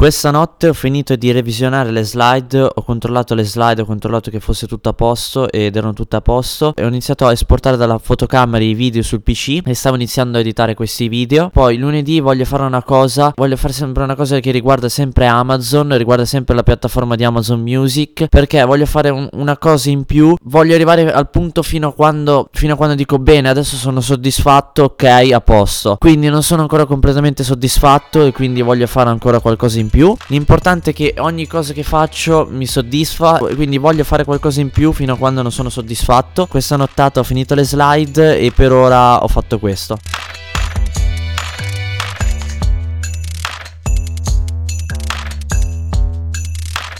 Questa notte ho finito di revisionare le slide, ho controllato le slide, ho controllato che fosse tutto a posto ed erano tutte a posto e ho iniziato a esportare dalla fotocamera i video sul PC e stavo iniziando a editare questi video. Poi lunedì voglio fare una cosa, voglio fare sempre una cosa che riguarda sempre Amazon, riguarda sempre la piattaforma di Amazon Music, perché voglio fare un, una cosa in più, voglio arrivare al punto fino a quando fino a quando dico bene, adesso sono soddisfatto, ok, a posto. Quindi non sono ancora completamente soddisfatto e quindi voglio fare ancora qualcosa in più. L'importante è che ogni cosa che faccio mi soddisfa, quindi voglio fare qualcosa in più fino a quando non sono soddisfatto. Questa nottata ho finito le slide e per ora ho fatto questo.